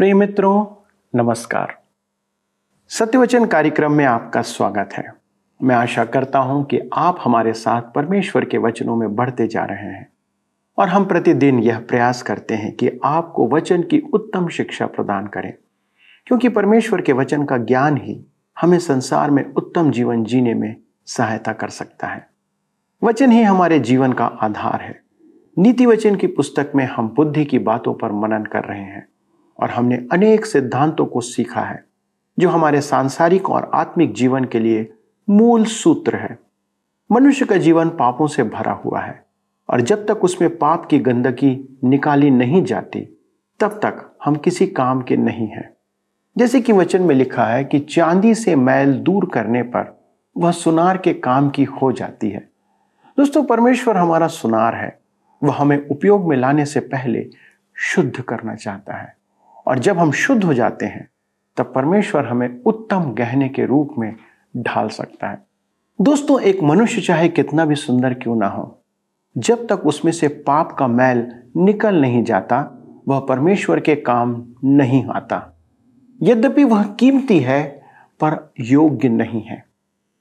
प्रिय मित्रों, नमस्कार। सत्यवचन कार्यक्रम में आपका स्वागत है। मैं आशा करता हूँ कि आप हमारे साथ परमेश्वर के वचनों में बढ़ते जा रहे हैं और हम प्रतिदिन यह प्रयास करते हैं कि आपको वचन की उत्तम शिक्षा प्रदान करें। क्योंकि परमेश्वर के वचन का ज्ञान ही हमें संसार में उत्तम जीवन जीने में सहायता कर सकता है। वचन ही हमारे जीवन का आधार है। नीति वचन की पुस्तक में हम बुद्धि की बातों पर मनन कर रहे हैं। और हमने अनेक सिद्धांतों को सीखा है, जो हमारे सांसारिक और आत्मिक जीवन के लिए मूल सूत्र है। मनुष्य का जीवन पापों से भरा हुआ है, और जब तक उसमें पाप की गंदगी निकाली नहीं जाती, तब तक हम किसी काम के नहीं हैं। जैसे कि वचन में लिखा है कि चांदी से मैल दूर करने पर वह सुनार के काम की हो जाती है। दोस्तों, परमेश्वर हमारा सुनार है, वह हमें उपयोग में लाने से पहले शुद्ध करना चाहता है। और जब हम शुद्ध हो जाते हैं, तब परमेश्वर हमें उत्तम गहने के रूप में ढाल सकता है। दोस्तों, एक मनुष्य चाहे कितना भी सुंदर क्यों ना हो, जब तक उसमें से पाप का मैल निकल नहीं जाता, वह परमेश्वर के काम नहीं आता। यद्यपि वह कीमती है, पर योग्य नहीं है।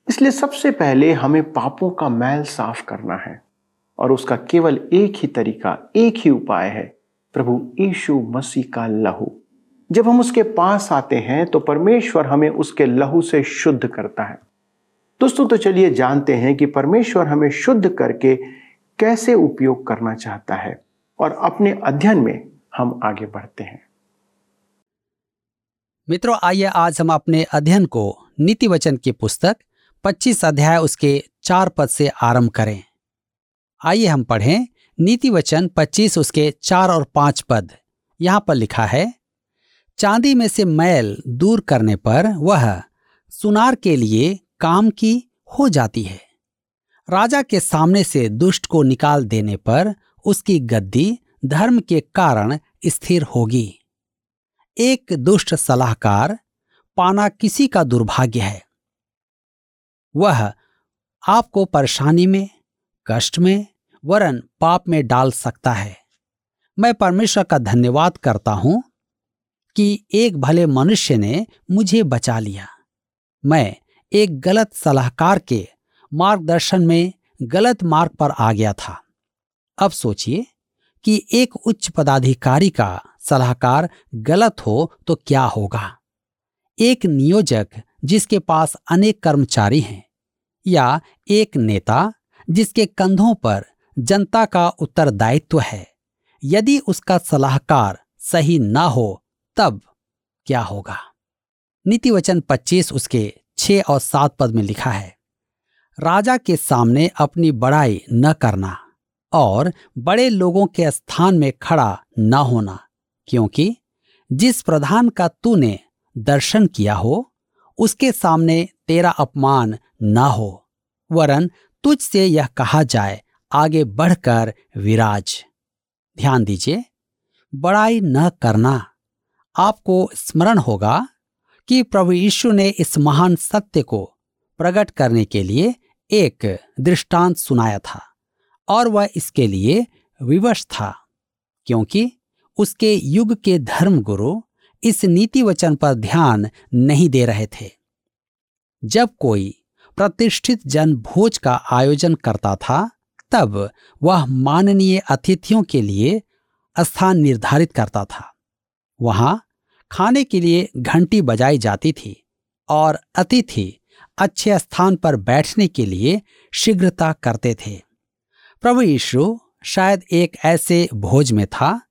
इसलिए सबसे पहले हमें पापों का मैल साफ़ करना है, और उसका केवल एक ही तरीका, एक ही उपाय है प्रभु यीशु मसीह का लहू। जब हम उसके पास आते हैं तो परमेश्वर हमें उसके लहू से शुद्ध करता है। दोस्तों तो चलिए जानते हैं कि परमेश्वर हमें शुद्ध करके कैसे उपयोग करना चाहता है, और अपने अध्ययन में हम आगे बढ़ते हैं। मित्रों, आइए आज हम अपने अध्ययन को नीति वचन की पुस्तक 25 अध्याय उसके चार पद से आरंभ करें। आइए हम पढ़ें नीति वचन 25 उसके चार और पाँच पद। यहाँ पर लिखा है, चांदी में से मैल दूर करने पर वह सुनार के लिए काम की हो जाती है। राजा के सामने से दुष्ट को निकाल देने पर उसकी गद्दी धर्म के कारण स्थिर होगी। एक दुष्ट सलाहकार पाना किसी का दुर्भाग्य है। वह आपको परेशानी में, कष्ट में वरन पाप में डाल सकता है। मैं परमेश्वर का धन्यवाद करता हूँ कि एक भले मनुष्य ने मुझे बचा लिया। मैं एक गलत सलाहकार के मार्गदर्शन में गलत मार्ग पर आ गया था। अब सोचिए कि एक उच्च पदाधिकारी का सलाहकार गलत हो तो क्या होगा? एक नियोजक जिसके पास अनेक कर्मचारी हैं या एक नेता जिसके कंधों पर जनता का उत्तरदायित्व है। यदि उसका सलाहकार सही ना हो, तब क्या होगा? नीति वचन 25 उसके छह और सात पद में लिखा है, राजा के सामने अपनी बड़ाई न करना और बड़े लोगों के स्थान में खड़ा न होना, क्योंकि जिस प्रधान का तूने दर्शन किया हो, उसके सामने तेरा अपमान न हो, वरन तुझ से यह कहा जाए आगे बढ़कर विराज। ध्यान दीजिए, बड़ाई न करना आपको स्मरण होगा कि प्रभु यीशु ने इस महान सत्य को प्रकट करने के लिए एक दृष्टांत सुनाया था और वह इसके लिए विवश था, क्योंकि उसके युग के धर्मगुरु इस नीति वचन पर ध्यान नहीं दे रहे थे। जब कोई प्रतिष्ठित जन भोज का आयोजन करता था तब वह माननीय अतिथियों के लिए स्थान निर्धारित करता था वहाँ खाने के लिए घंटी बजाई जाती थी और अतिथि अच्छे स्थान पर बैठने के लिए शीघ्रता करते थे प्रभु यीशु शायद एक ऐसे भोज में था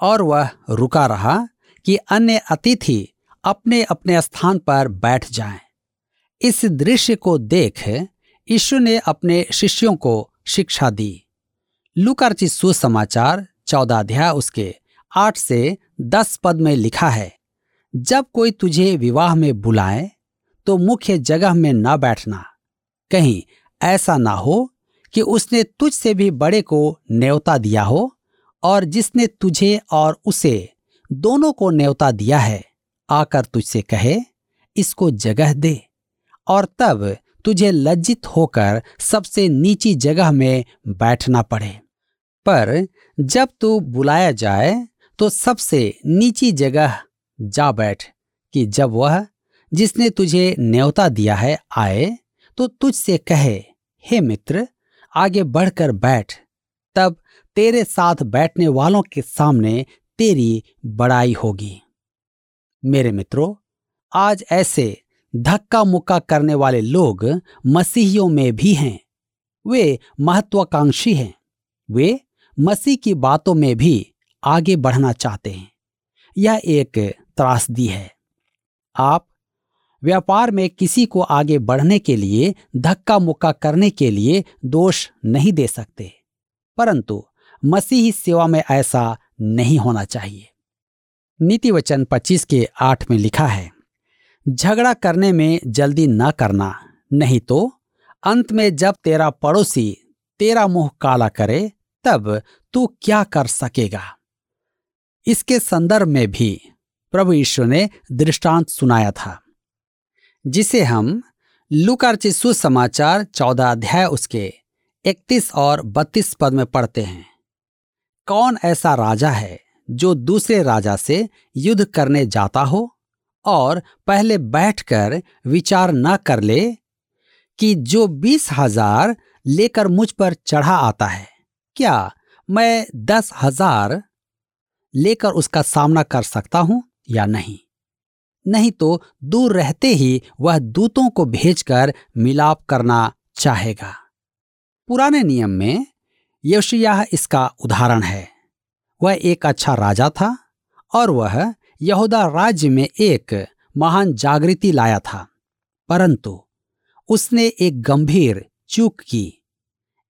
और वह रुका रहा कि अन्य अतिथि अपने अपने स्थान पर बैठ जाएँ। इस दृश्य को देख यीशु ने अपने शिष्यों को शिक्षा दी। लुकारची सुसमाचार, चौदह अध्याय उसके आठ से दस पद में लिखा है, जब कोई तुझे विवाह में बुलाए तो मुख्य जगह में न बैठना। कहीं ऐसा ना हो कि उसने तुझसे भी बड़े को न्योता दिया हो, और जिसने तुझे और उसे दोनों को न्योता दिया है, आकर तुझसे कहे, इसको जगह दे, और तब तुझे लज्जित होकर सबसे नीची जगह में बैठना पड़े। पर जब तू बुलाया जाए तो सबसे नीची जगह जा बैठ, कि जब वह जिसने तुझे न्योता दिया है आए तो तुझसे कहे, हे मित्र, आगे बढ़कर बैठ। तब तेरे साथ बैठने वालों के सामने तेरी बड़ाई होगी। मेरे मित्रों, आज ऐसे धक्का मुक्का करने वाले लोग मसीहियों में भी हैं। वे महत्वाकांक्षी हैं। वे मसीह की बातों में भी आगे बढ़ना चाहते हैं। यह एक त्रासदी है। आप व्यापार में किसी को आगे बढ़ने के लिए धक्का मुक्का करने के लिए दोष नहीं दे सकते। परंतु मसीही सेवा में ऐसा नहीं होना चाहिए। नीति वचन पच्चीस के आठ में लिखा है झगड़ा करने में जल्दी न करना। नहीं तो अंत में जब तेरा पड़ोसी तेरा मुँह काला करे, तब तू क्या कर सकेगा? इसके संदर्भ में भी प्रभु ईश्वर ने दृष्टांत सुनाया था, जिसे हम लुकारची सुसमाचार चौदह अध्याय उसके इकतीस और बत्तीस पद में पढ़ते हैं। कौन ऐसा राजा है जो दूसरे राजा से युद्ध करने जाता हो? और पहले बैठकर विचार न कर ले कि जो बीस हज़ार लेकर मुझ पर चढ़ा आता है, क्या मैं दस हज़ार लेकर उसका सामना कर सकता हूँ या नहीं? नहीं तो दूर रहते ही वह दूतों को भेजकर मिलाप करना चाहेगा। पुराने नियम में यशिया इसका उदाहरण है। वह एक अच्छा राजा था और वह यहूदा राज्य में एक महान जागृति लाया था। परंतु उसने एक गंभीर चूक की।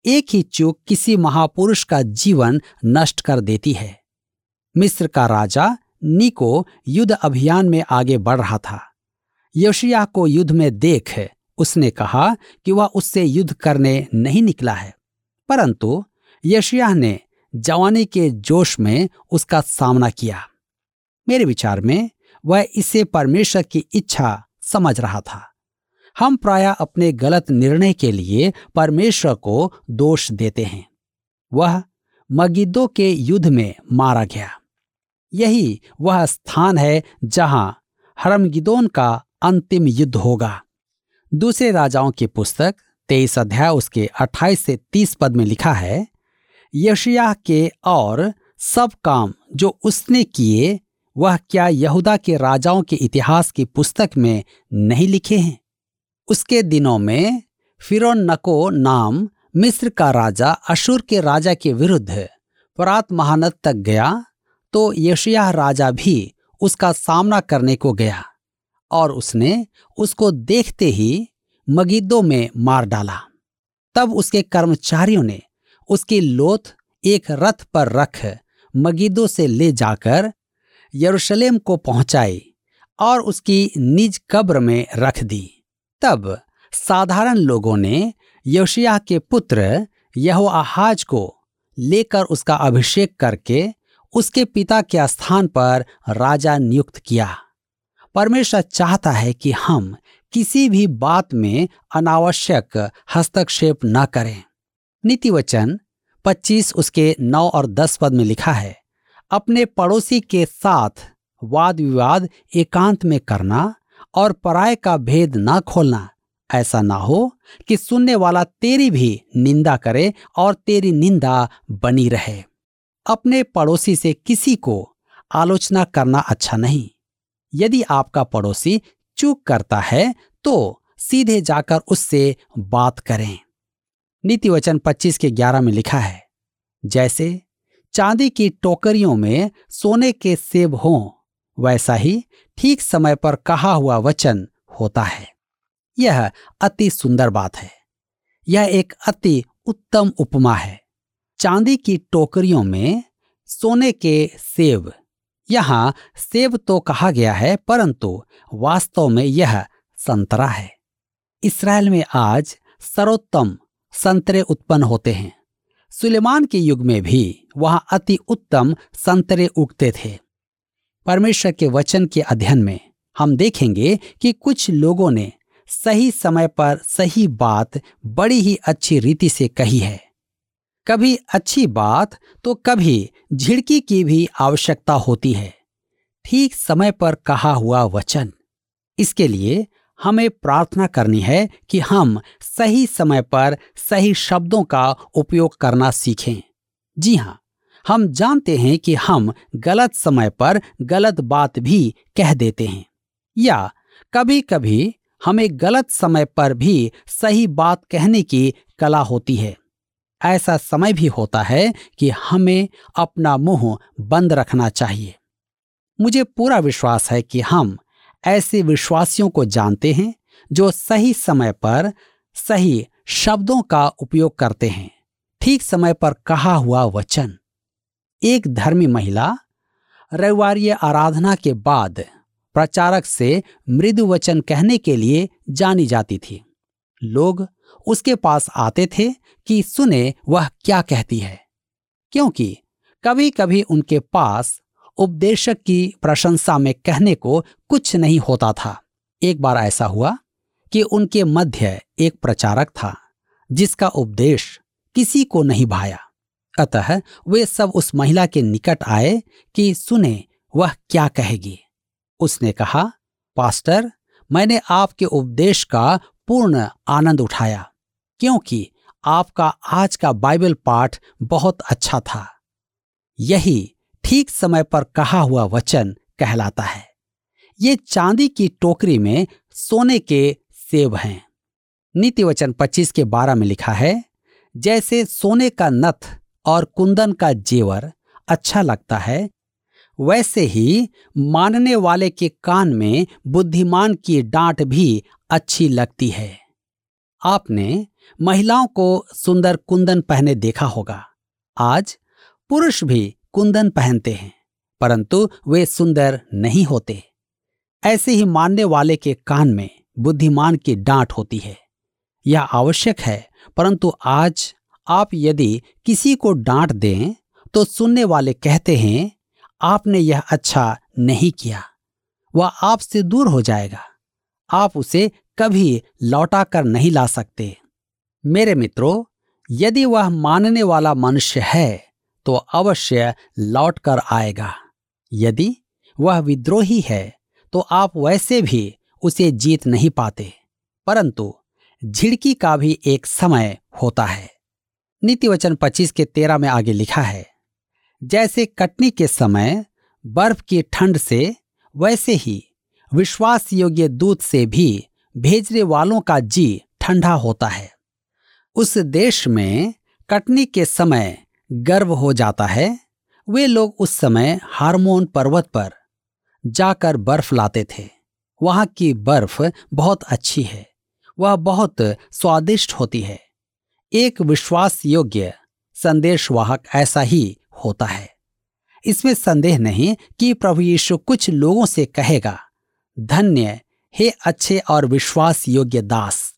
एक ही चूक किसी महापुरुष का जीवन नष्ट कर देती है। मिस्र का राजा निको युद्ध अभियान में आगे बढ़ रहा था। योशिया को युद्ध में देख उसने कहा कि वह उससे युद्ध करने नहीं निकला है। परंतु यशिया ने जवानी के जोश में उसका सामना किया। मेरे विचार में वह इसे परमेश्वर की इच्छा समझ रहा था। हम प्राय अपने गलत निर्णय के लिए परमेश्वर को दोष देते हैं। वह मगिदो के युद्ध में मारा गया। यही वह स्थान है जहाँ हरमगिदोन का अंतिम युद्ध होगा। दूसरे राजाओं की पुस्तक तेईस अध्याय उसके 28 से 30 पद में लिखा है यशिया के और सब काम जो उसने किए वह क्या यहूदा के राजाओं के इतिहास की पुस्तक में नहीं लिखे हैं? उसके दिनों में फिरोन नको नाम मिस्र का राजा अशुर के राजा के विरुद्ध परात महानद तक गया तो यशिया राजा भी उसका सामना करने को गया और उसने उसको देखते ही मगिदो में मार डाला। तब उसके कर्मचारियों ने उसकी लोथ एक रथ पर रख मगिदो से ले जाकर यरूशलेम को पहुंचाई और उसकी निज कब्र में रख दी। तब साधारण लोगों ने योशिया के पुत्र यहो आहाज को लेकर उसका अभिषेक करके उसके पिता के स्थान पर राजा नियुक्त किया। परमेश्वर चाहता है कि हम किसी भी बात में अनावश्यक हस्तक्षेप न करें। नीति वचन पच्चीस उसके नौ और दस पद में लिखा है अपने पड़ोसी के साथ वाद विवाद एकांत में करना और पराय का भेद ना खोलना। ऐसा ना हो कि सुनने वाला तेरी भी निंदा करे और तेरी निंदा बनी रहे। अपने पड़ोसी से किसी को आलोचना करना अच्छा नहीं। यदि आपका पड़ोसी चूक करता है तो सीधे जाकर उससे बात करें। नीति वचन 25 के 11 में लिखा है, जैसे चांदी की टोकरियों में सोने के सेब हों, वैसा ही ठीक समय पर कहा हुआ वचन होता है। यह अति सुंदर बात है। यह एक अति उत्तम उपमा है। चांदी की टोकरियों में सोने के सेब। यहाँ सेब तो कहा गया है, परंतु वास्तव में यह संतरा है। इसराइल में आज सर्वोत्तम संतरे उत्पन्न होते हैं। सुलेमान के युग में भी वहाँ अति उत्तम संतरे उगते थे। परमेश्वर के वचन के अध्ययन में हम देखेंगे कि कुछ लोगों ने सही समय पर सही बात बड़ी ही अच्छी रीति से कही है। कभी अच्छी बात तो कभी झिड़की की भी आवश्यकता होती है। ठीक समय पर कहा हुआ वचन। इसके लिए हमें प्रार्थना करनी है कि हम सही समय पर सही शब्दों का उपयोग करना सीखें। जी हाँ हम जानते हैं कि हम गलत समय पर गलत बात भी कह देते हैं, या कभी कभी हमें गलत समय पर भी सही बात कहने की कला होती है। ऐसा समय भी होता है कि हमें अपना मुँह बंद रखना चाहिए। मुझे पूरा विश्वास है कि हम ऐसे विश्वासियों को जानते हैं जो सही समय पर सही शब्दों का उपयोग करते हैं। ठीक समय पर कहा हुआ वचन। एक धर्मी महिला रविवार आराधना के बाद प्रचारक से मृदु वचन कहने के लिए जानी जाती थी। लोग उसके पास आते थे कि सुने वह क्या कहती है। क्योंकि कभी कभी उनके पास उपदेशक की प्रशंसा में कहने को कुछ नहीं होता था। एक बार ऐसा हुआ कि उनके मध्य एक प्रचारक था, जिसका उपदेश किसी को नहीं भाया। अतः वे सब उस महिला के निकट आए कि सुने, वह क्या कहेगी। उसने कहा, पास्टर, मैंने आपके उपदेश का पूर्ण आनंद उठाया, क्योंकि आपका आज का बाइबल पाठ बहुत अच्छा था। यही ठीक समय पर कहा हुआ वचन कहलाता है। ये चांदी की टोकरी में सोने के सेब हैं। नीति वचन 25 के बारह में लिखा है, जैसे सोने का नथ और कुंदन का जेवर अच्छा लगता है, वैसे ही मानने वाले के कान में बुद्धिमान की डांट भी अच्छी लगती है। आपने महिलाओं को सुंदर कुंदन पहने देखा होगा। आज पुरुष भी कुंदन पहनते हैं, परंतु वे सुंदर नहीं होते। ऐसे ही मानने वाले के कान में बुद्धिमान की डांट होती है। यह आवश्यक है, परंतु आज आप यदि किसी को डांट दें तो सुनने वाले कहते हैं, आपने यह अच्छा नहीं किया। वह आपसे दूर हो जाएगा। आप उसे कभी लौटा कर नहीं ला सकते। मेरे मित्रों, यदि वह मानने वाला मनुष्य है तो अवश्य लौट कर आएगा। यदि वह विद्रोही है तो आप वैसे भी उसे जीत नहीं पाते, परंतु झिड़की का भी एक समय होता है। नीति वचन पच्चीस के तेरह में आगे लिखा है, जैसे कटनी के समय बर्फ़ की ठंड से, वैसे ही विश्वास योग्य दूत से भी भेजने वालों का जी ठंडा होता है। उस देश में कटनी के समय गर्व हो जाता है। वे लोग उस समय हार्मोन पर्वत पर जाकर बर्फ़ लाते थे। वहाँ की बर्फ़ बहुत अच्छी है। वह बहुत स्वादिष्ट होती है। एक विश्वास योग्य संदेशवाहक ऐसा ही होता है। इसमें संदेह नहीं कि प्रभु यीशु कुछ लोगों से कहेगा, धन्य, हे अच्छे और विश्वास योग्य दास,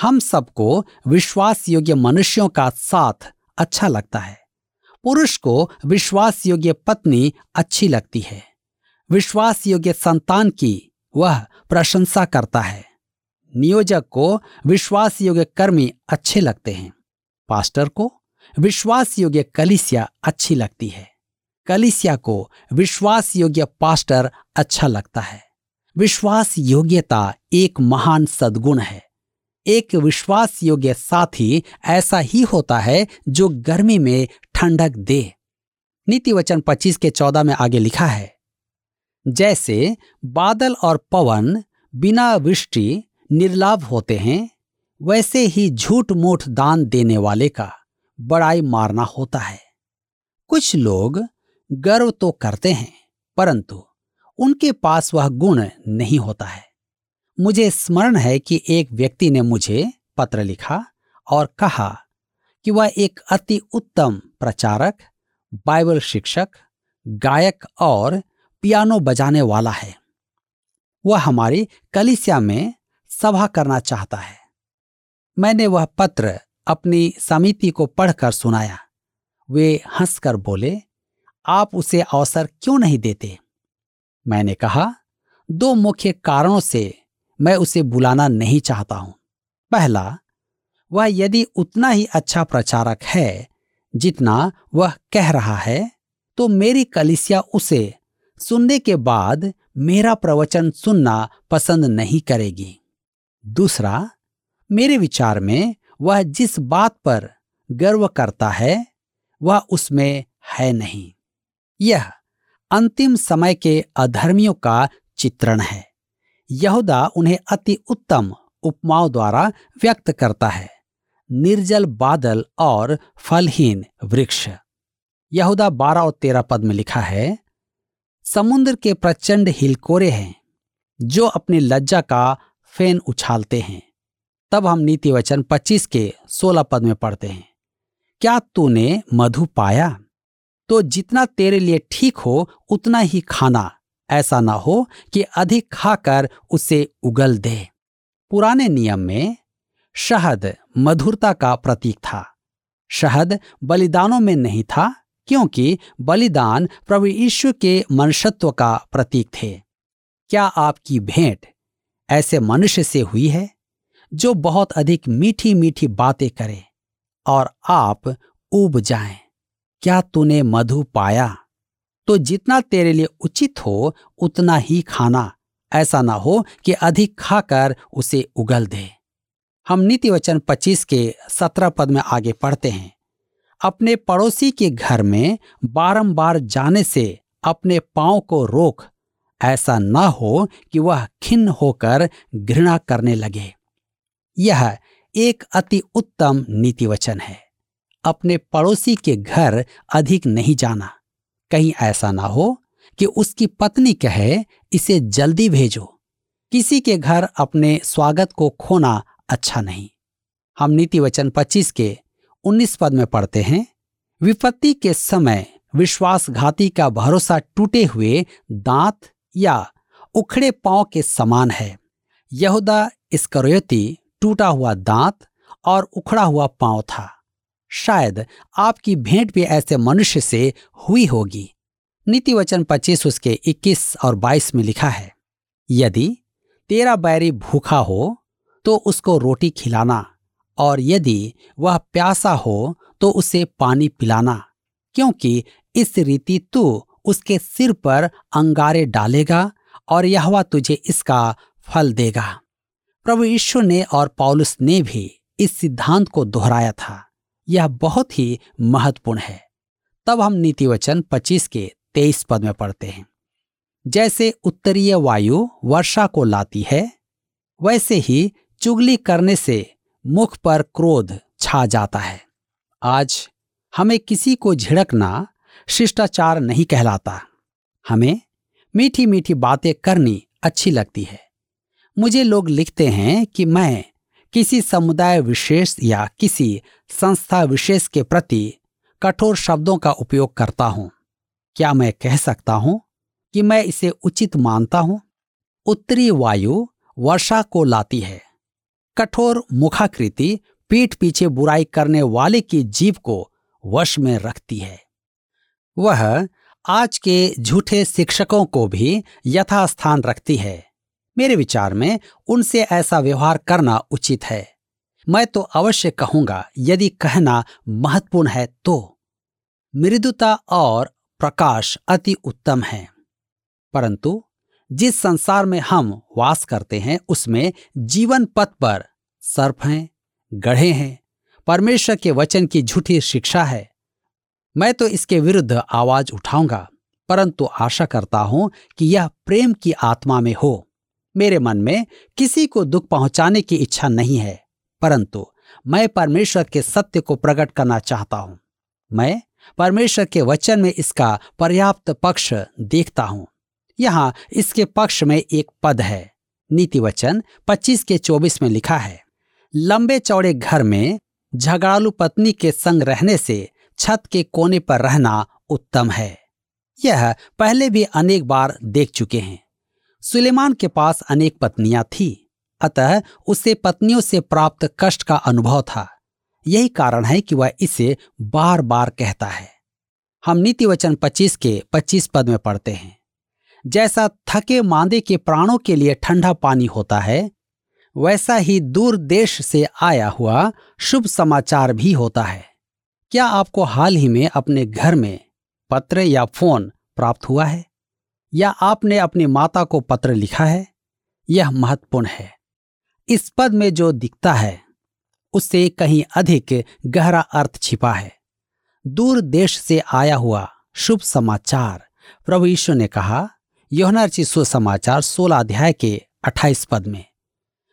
हम सबको विश्वास योग्य मनुष्यों का साथ अच्छा लगता है। पुरुष को विश्वास योग्य पत्नी अच्छी लगती है। विश्वास योग्य संतान की वह प्रशंसा करता है। नियोजक को विश्वास योग्य कर्मी अच्छे लगते हैं। पास्टर को विश्वास योग्य कलिसिया अच्छी लगती है। कलिसिया को विश्वास योग्य पास्टर अच्छा लगता है। विश्वास योग्यता एक महान सद्गुण है। एक विश्वास योग्य साथी ऐसा ही होता है जो गर्मी में ठंडक दे। नीति वचन पच्चीस के चौदह में आगे लिखा है, जैसे बादल और पवन बिना वृष्टि निर्लाभ होते हैं, वैसे ही झूठ मूठ दान देने वाले का बड़ाई मारना होता है। कुछ लोग गर्व तो करते हैं, परंतु उनके पास वह गुण नहीं होता है। मुझे स्मरण है कि एक व्यक्ति ने मुझे पत्र लिखा और कहा कि वह एक अति उत्तम प्रचारक, बाइबल शिक्षक, गायक और पियानो बजाने वाला है। वह हमारी कलिसिया में सभा करना चाहता है। मैंने वह पत्र अपनी समिति को पढ़कर सुनाया। वे हंसकर बोले, आप उसे अवसर क्यों नहीं देते? मैंने कहा, दो मुख्य कारणों से मैं उसे बुलाना नहीं चाहता हूँ। पहला वह यदि उतना ही अच्छा प्रचारक है, जितना वह कह रहा है तो मेरी कलिसिया उसे सुनने के बाद मेरा प्रवचन सुनना पसंद नहीं करेगी। दूसरा, मेरे विचार में वह जिस बात पर गर्व करता है, वह उसमें है नहीं। यह अंतिम समय के अधर्मियों का चित्रण है। यहूदा उन्हें अति उत्तम उपमाओं द्वारा व्यक्त करता है। निर्जल बादल और फलहीन वृक्ष। यहूदा बारह और तेरह पद में लिखा है, समुद्र के प्रचंड हिलकोरे हैं, जो अपनी लज्जा का फेन उछालते हैं। तब हम नीति वचन पच्चीस के सोलह पद में पढ़ते हैं। क्या तूने मधु पाया? तो जितना तेरे लिए ठीक हो, उतना ही खाना। ऐसा ना हो कि अधिक खाकर उसे उगल दे। पुराने नियम में शहद मधुरता का प्रतीक था। शहद बलिदानों में नहीं था, क्योंकि बलिदान प्रभु ईश्वर के मनुष्यत्व का प्रतीक थे। क्या आपकी भेंट ऐसे मनुष्य से हुई है, जो बहुत अधिक मीठी मीठी बातें करे और आप उब जाएँ? क्या तूने मधु पाया? तो जितना तेरे लिए उचित हो, उतना ही खाना। ऐसा ना हो कि अधिक खाकर उसे उगल दे। हम नीति वचन 25 के 17 पद में आगे पढ़ते हैं। अपने पड़ोसी के घर में बारंबार जाने से अपने पाँव को रोक, ऐसा न हो कि वह खिन्न होकर घृणा करने लगे। यह एक अति उत्तम नीति वचन है। अपने पड़ोसी के घर अधिक नहीं जाना। कहीं ऐसा ना हो कि उसकी पत्नी कहे, इसे जल्दी भेजो। किसी के घर अपने स्वागत को खोना अच्छा नहीं। हम नीति वचन 25 के 19 पद में पढ़ते हैं, विपत्ति के समय विश्वासघाती का भरोसा टूटे हुए दांत या उखड़े पाँव के समान है। यहूदा इसकरोती टूटा हुआ दांत और उखड़ा हुआ पाँव था। शायद आपकी भेंट भी ऐसे मनुष्य से हुई होगी। नीति वचन पच्चीस उसके 21 और 22 में लिखा है, यदि तेरा बैरी भूखा हो तो उसको रोटी खिलाना, और यदि वह प्यासा हो तो उसे पानी पिलाना, क्योंकि इस रीति तू उसके सिर पर अंगारे डालेगा और यहवा तुझे इसका फल देगा। प्रभु ईश्वर ने और पौलुस ने भी इस सिद्धांत को दोहराया था। यह बहुत ही महत्वपूर्ण है। तब हम नीति वचन पच्चीस के तेईस पद में पढ़ते हैं। जैसे उत्तरीय वायु वर्षा को लाती है, वैसे ही चुगली करने से मुख पर क्रोध छा जाता है। आज हमें किसी को झिड़कना, शिष्टाचार नहीं कहलाता। हमें मीठी मीठी बातें करनी अच्छी लगती है। मुझे लोग लिखते हैं कि मैं किसी समुदाय विशेष या किसी संस्था विशेष के प्रति कठोर शब्दों का उपयोग करता हूँ। क्या मैं कह सकता हूँ कि मैं इसे उचित मानता हूँ? उत्तरी वायु वर्षा को लाती है। कठोर मुखाकृति पीठ पीछे बुराई करने वाले की जीव को वश में रखती है। वह आज के झूठे शिक्षकों को भी यथास्थान रखती है। मेरे विचार में उनसे ऐसा व्यवहार करना उचित है। मैं तो अवश्य कहूँगा, यदि कहना महत्वपूर्ण है तो। मृदुता और प्रकाश अति उत्तम है। परंतु जिस संसार में हम वास करते हैं, उसमें जीवन पथ पर सर्प हैं, गढ़े हैं। परमेश्वर के वचन की झूठी शिक्षा है। मैं तो इसके विरुद्ध आवाज़ उठाऊँगा, परंतु आशा करता हूँ कि यह प्रेम की आत्मा में हो। मेरे मन में किसी को दुख पहुँचाने की इच्छा नहीं है, परंतु मैं परमेश्वर के सत्य को प्रकट करना चाहता हूँ। मैं परमेश्वर के वचन में इसका पर्याप्त पक्ष देखता हूँ। यहाँ इसके पक्ष में एक पद है। नीति वचन 25 के 24 में लिखा है, लंबे चौड़े घर में झगड़ालू पत्नी के संग रहने से छत के कोने पर रहना उत्तम है। यह पहले भी अनेक बार देख चुके हैं। सुलेमान के पास अनेक पत्नियाँ थी, अतः उसे पत्नियों से प्राप्त कष्ट का अनुभव था। यही कारण है कि वह इसे बार बार कहता है। हम नीति वचन 25 के 25 पद में पढ़ते हैं। जैसा थके मांदे के प्राणों के लिए ठंडा पानी होता है, वैसा ही दूर देश से आया हुआ शुभ समाचार भी होता है। क्या आपको हाल ही में अपने घर में पत्र या फ़ोन प्राप्त हुआ है? या आपने अपनी माता को पत्र लिखा है? यह महत्वपूर्ण है। इस पद में जो दिखता है, उससे कहीं अधिक गहरा अर्थ छिपा है। दूर देश से आया हुआ शुभ समाचार, प्रभु ईश्वर ने कहा योहनर्ची सुसमाचार सोलह अध्याय के अट्ठाईस पद में,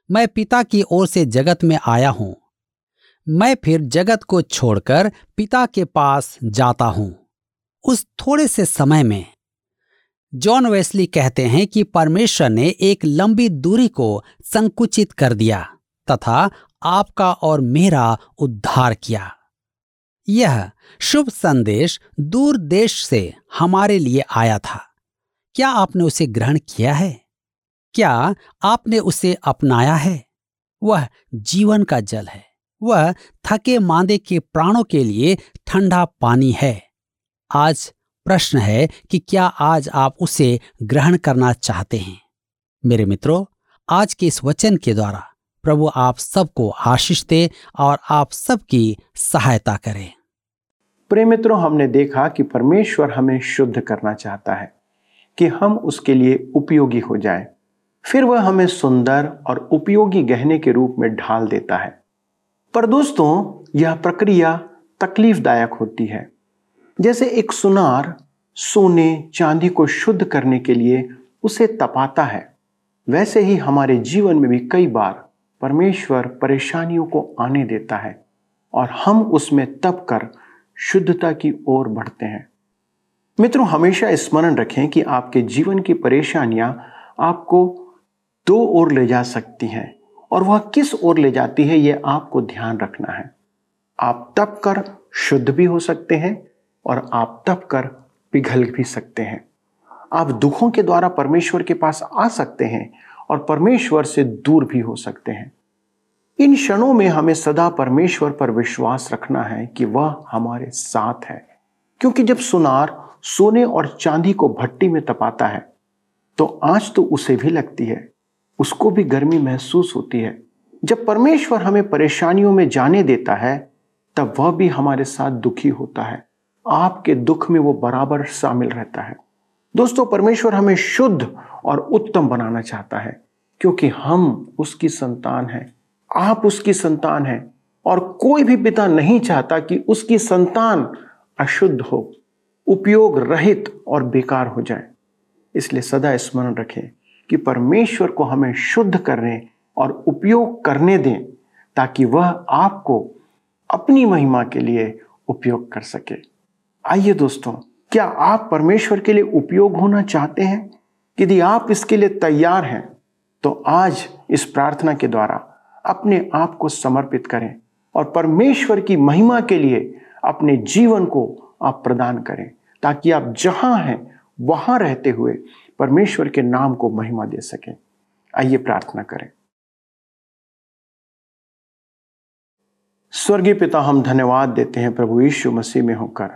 मैं पिता की ओर से जगत में आया हूँ। मैं फिर जगत को छोड़कर पिता के पास जाता हूँ। उस थोड़े से समय में जॉन वेस्ली कहते हैं कि परमेश्वर ने एक लंबी दूरी को संकुचित कर दिया तथा आपका और मेरा उद्धार किया। यह शुभ संदेश दूर देश से हमारे लिए आया था। क्या आपने उसे ग्रहण किया है? क्या आपने उसे अपनाया है? वह जीवन का जल है। वह थके मांदे के प्राणों के लिए ठंडा पानी है। आज प्रश्न है कि क्या आज आप उसे ग्रहण करना चाहते हैं? मेरे मित्रों, आज के इस वचन के द्वारा प्रभु आप सबको आशीष दे और आप सबकी सहायता करें। प्रेम मित्रों, हमने देखा कि परमेश्वर हमें शुद्ध करना चाहता है। कि हम उसके लिए उपयोगी हो जाएँ। फिर वह हमें सुंदर और उपयोगी गहने के रूप में ढाल देता है। पर दोस्तों, यह प्रक्रिया तकलीफदायक होती है। जैसे एक सुनार सोने चांदी को शुद्ध करने के लिए उसे तपाता है। वैसे ही हमारे जीवन में भी कई बार परमेश्वर परेशानियों को आने देता है और हम उसमें तप कर शुद्धता की ओर बढ़ते हैं। मित्रों, हमेशा स्मरण रखें कि आपके जीवन की परेशानियाँ आपको दो ओर ले जा सकती हैं और वह किस ओर ले जाती है यह आपको ध्यान रखना है। आप तप कर शुद्ध भी हो सकते हैं और आप तप कर पिघल भी सकते हैं। आप दुखों के द्वारा परमेश्वर के पास आ सकते हैं और परमेश्वर से दूर भी हो सकते हैं। इन क्षणों में हमें सदा परमेश्वर पर विश्वास रखना है कि वह हमारे साथ है। क्योंकि जब सुनार सोने और चांदी को भट्टी में तपाता है तो आँच तो उसे भी लगती है, उसको भी गर्मी महसूस होती है। जब परमेश्वर हमें परेशानियों में जाने देता है, तब वह भी हमारे साथ दुखी होता है, आपके दुख में वो बराबर शामिल रहता है। दोस्तों, परमेश्वर हमें शुद्ध और उत्तम बनाना चाहता है, क्योंकि हम उसकी संतान हैं, आप उसकी संतान हैं, और कोई भी पिता नहीं चाहता कि उसकी संतान अशुद्ध हो। उपयोग रहित और बेकार हो जाए। इसलिए सदा स्मरण रखें कि परमेश्वर को हमें शुद्ध करने और उपयोग करने दें, ताकि वह आपको अपनी महिमा के लिए उपयोग कर सके। आइए दोस्तों, क्या आप परमेश्वर के लिए उपयोग होना चाहते हैं? यदि आप इसके लिए तैयार हैं तो आज इस प्रार्थना के द्वारा अपने आप को समर्पित करें और परमेश्वर की महिमा के लिए अपने जीवन को आप प्रदान करें। ताकि आप जहाँ हैं, वहाँ रहते हुए परमेश्वर के नाम को महिमा दे सकें। आइए प्रार्थना करें। स्वर्गीय पिता, हम धन्यवाद देते हैं प्रभु यीशु मसीह में होकर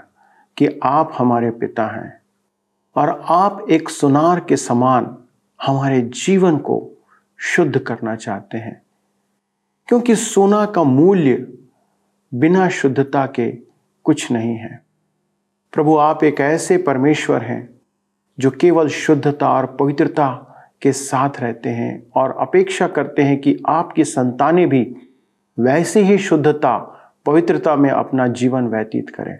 कि आप हमारे पिता हैं और आप एक सुनार के समान हमारे जीवन को शुद्ध करना चाहते हैं। क्योंकि सोना का मूल्य बिना शुद्धता के कुछ नहीं है। प्रभु, आप एक ऐसे परमेश्वर हैं जो केवल शुद्धता और पवित्रता के साथ रहते हैं और अपेक्षा करते हैं कि आपकी संतानें भी वैसे ही शुद्धता, पवित्रता में अपना जीवन व्यतीत करें।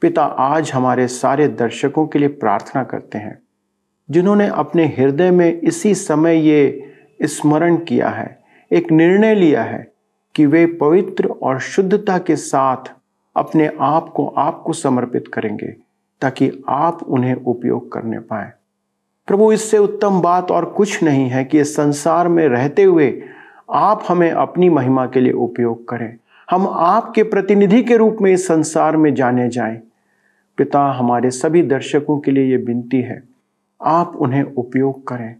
पिता, आज हमारे सारे दर्शकों के लिए प्रार्थना करते हैं, जिन्होंने अपने हृदय में इसी समय ये स्मरण किया है, एक निर्णय लिया है कि वे पवित्र और शुद्धता के साथ अपने आप को आपको समर्पित करेंगे, ताकि आप उन्हें उपयोग करने पाए। प्रभु, इससे उत्तम बात और कुछ नहीं है कि इस संसार में रहते हुए आप हमें अपनी महिमा के लिए उपयोग करें। हम आपके प्रतिनिधि के रूप में इस संसार में जाने जाएँ। पिता, हमारे सभी दर्शकों के लिए ये विनती है, आप उन्हें उपयोग करें,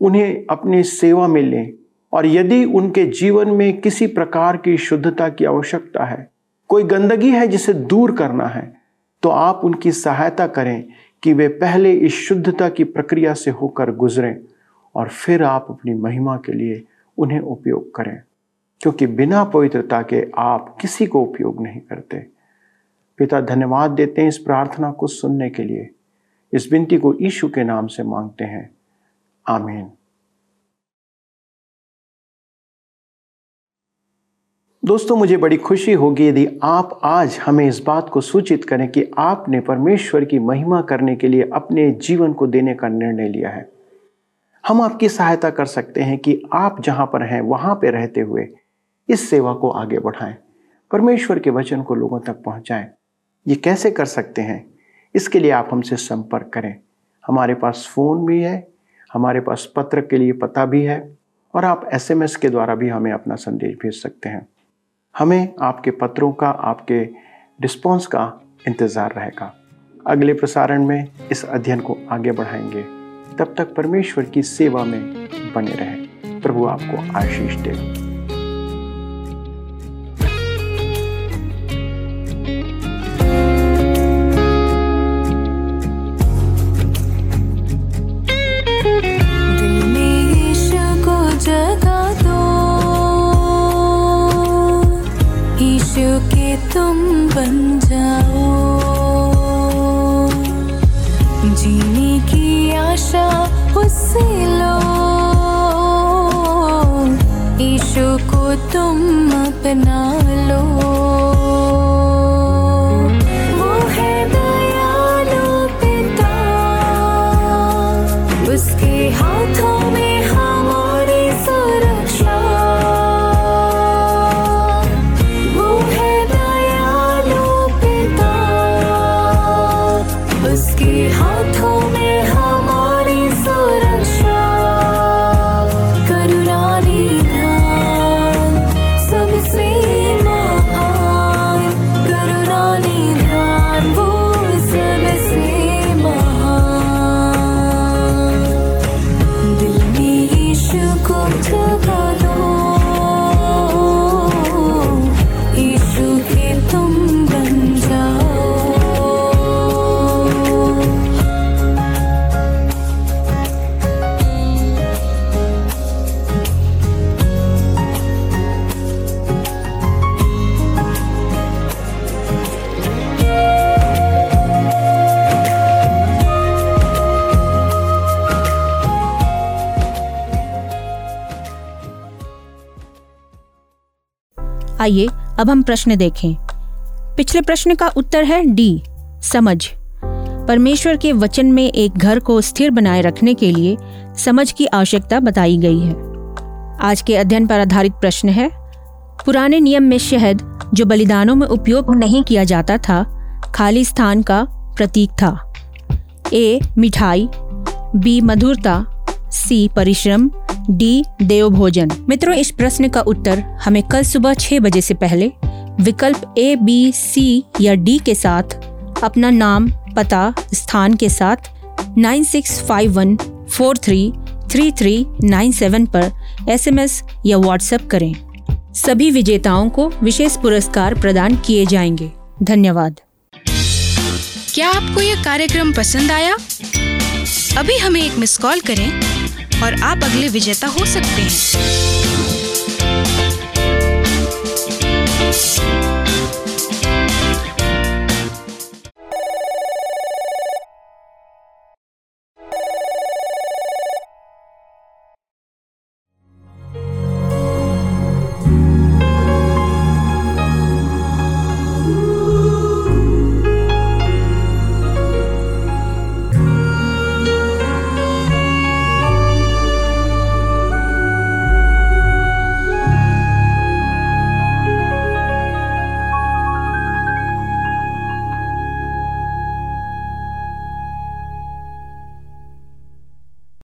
उन्हें अपनी सेवा में लें, और यदि उनके जीवन में किसी प्रकार की शुद्धता की आवश्यकता है कोई गंदगी है जिसे दूर करना है तो आप उनकी सहायता करें कि वे पहले इस शुद्धता की प्रक्रिया से होकर गुजरें और फिर आप अपनी महिमा के लिए उन्हें उपयोग करें। क्योंकि बिना पवित्रता के आप किसी को उपयोग नहीं करते। पिता, धन्यवाद देते हैं इस प्रार्थना को सुनने के लिए। इस विनती को यीशु के नाम से मांगते हैं। आमीन। दोस्तों, मुझे बड़ी खुशी होगी यदि आप आज हमें इस बात को सूचित करें कि आपने परमेश्वर की महिमा करने के लिए अपने जीवन को देने का निर्णय लिया है। हम आपकी सहायता कर सकते हैं कि आप जहाँ पर हैं, वहाँ पर रहते हुए इस सेवा को आगे बढ़ाएँ, परमेश्वर के वचन को लोगों तक पहुंचाएँ। ये कैसे कर सकते हैं? इसके लिए आप हमसे संपर्क करें। हमारे पास फ़ोन भी है, हमारे पास पत्र के लिए पता भी है और आप एसएमएस के द्वारा भी हमें अपना संदेश भेज सकते हैं। हमें आपके पत्रों का, आपके रिस्पॉन्स का इंतज़ार रहेगा। अगले प्रसारण में इस अध्ययन को आगे बढ़ाएँगे। तब तक परमेश्वर की सेवा में बने रहें। प्रभु आपको आशीष दे। तुम बन जाओ। जीने की आशा उससे लो। ईशु को तुम अपना लो। वो है दयालु पिता। उसके हाथों में आइए, अब हम प्रश्न देखें। पिछले प्रश्न का उत्तर है डी समझ। परमेश्वर के वचन में एक घर को स्थिर बनाए रखने के लिए समझ की आवश्यकता बताई गई है। आज के अध्ययन पर आधारित प्रश्न है, पुराने नियम में शहद, जो बलिदानों में उपयोग नहीं किया जाता था, खाली स्थान का प्रतीक था। ए, मिठाई, बी, मधुरता, सी, परिश्रम डी देव भोजन मित्रों, इस प्रश्न का उत्तर हमें कल सुबह छह बजे से पहले विकल्प ए बी सी या डी के साथ, अपना नाम, पता, स्थान के साथ nine six five one four three three three nine seven पर एसएमएस या व्हाट्सएप करें। सभी विजेताओं को विशेष पुरस्कार प्रदान किए जाएँगे। धन्यवाद। क्या आपको यह कार्यक्रम पसंद आया? अभी हमें एक मिस कॉल करें। और आप अगले विजेता हो सकते हैं।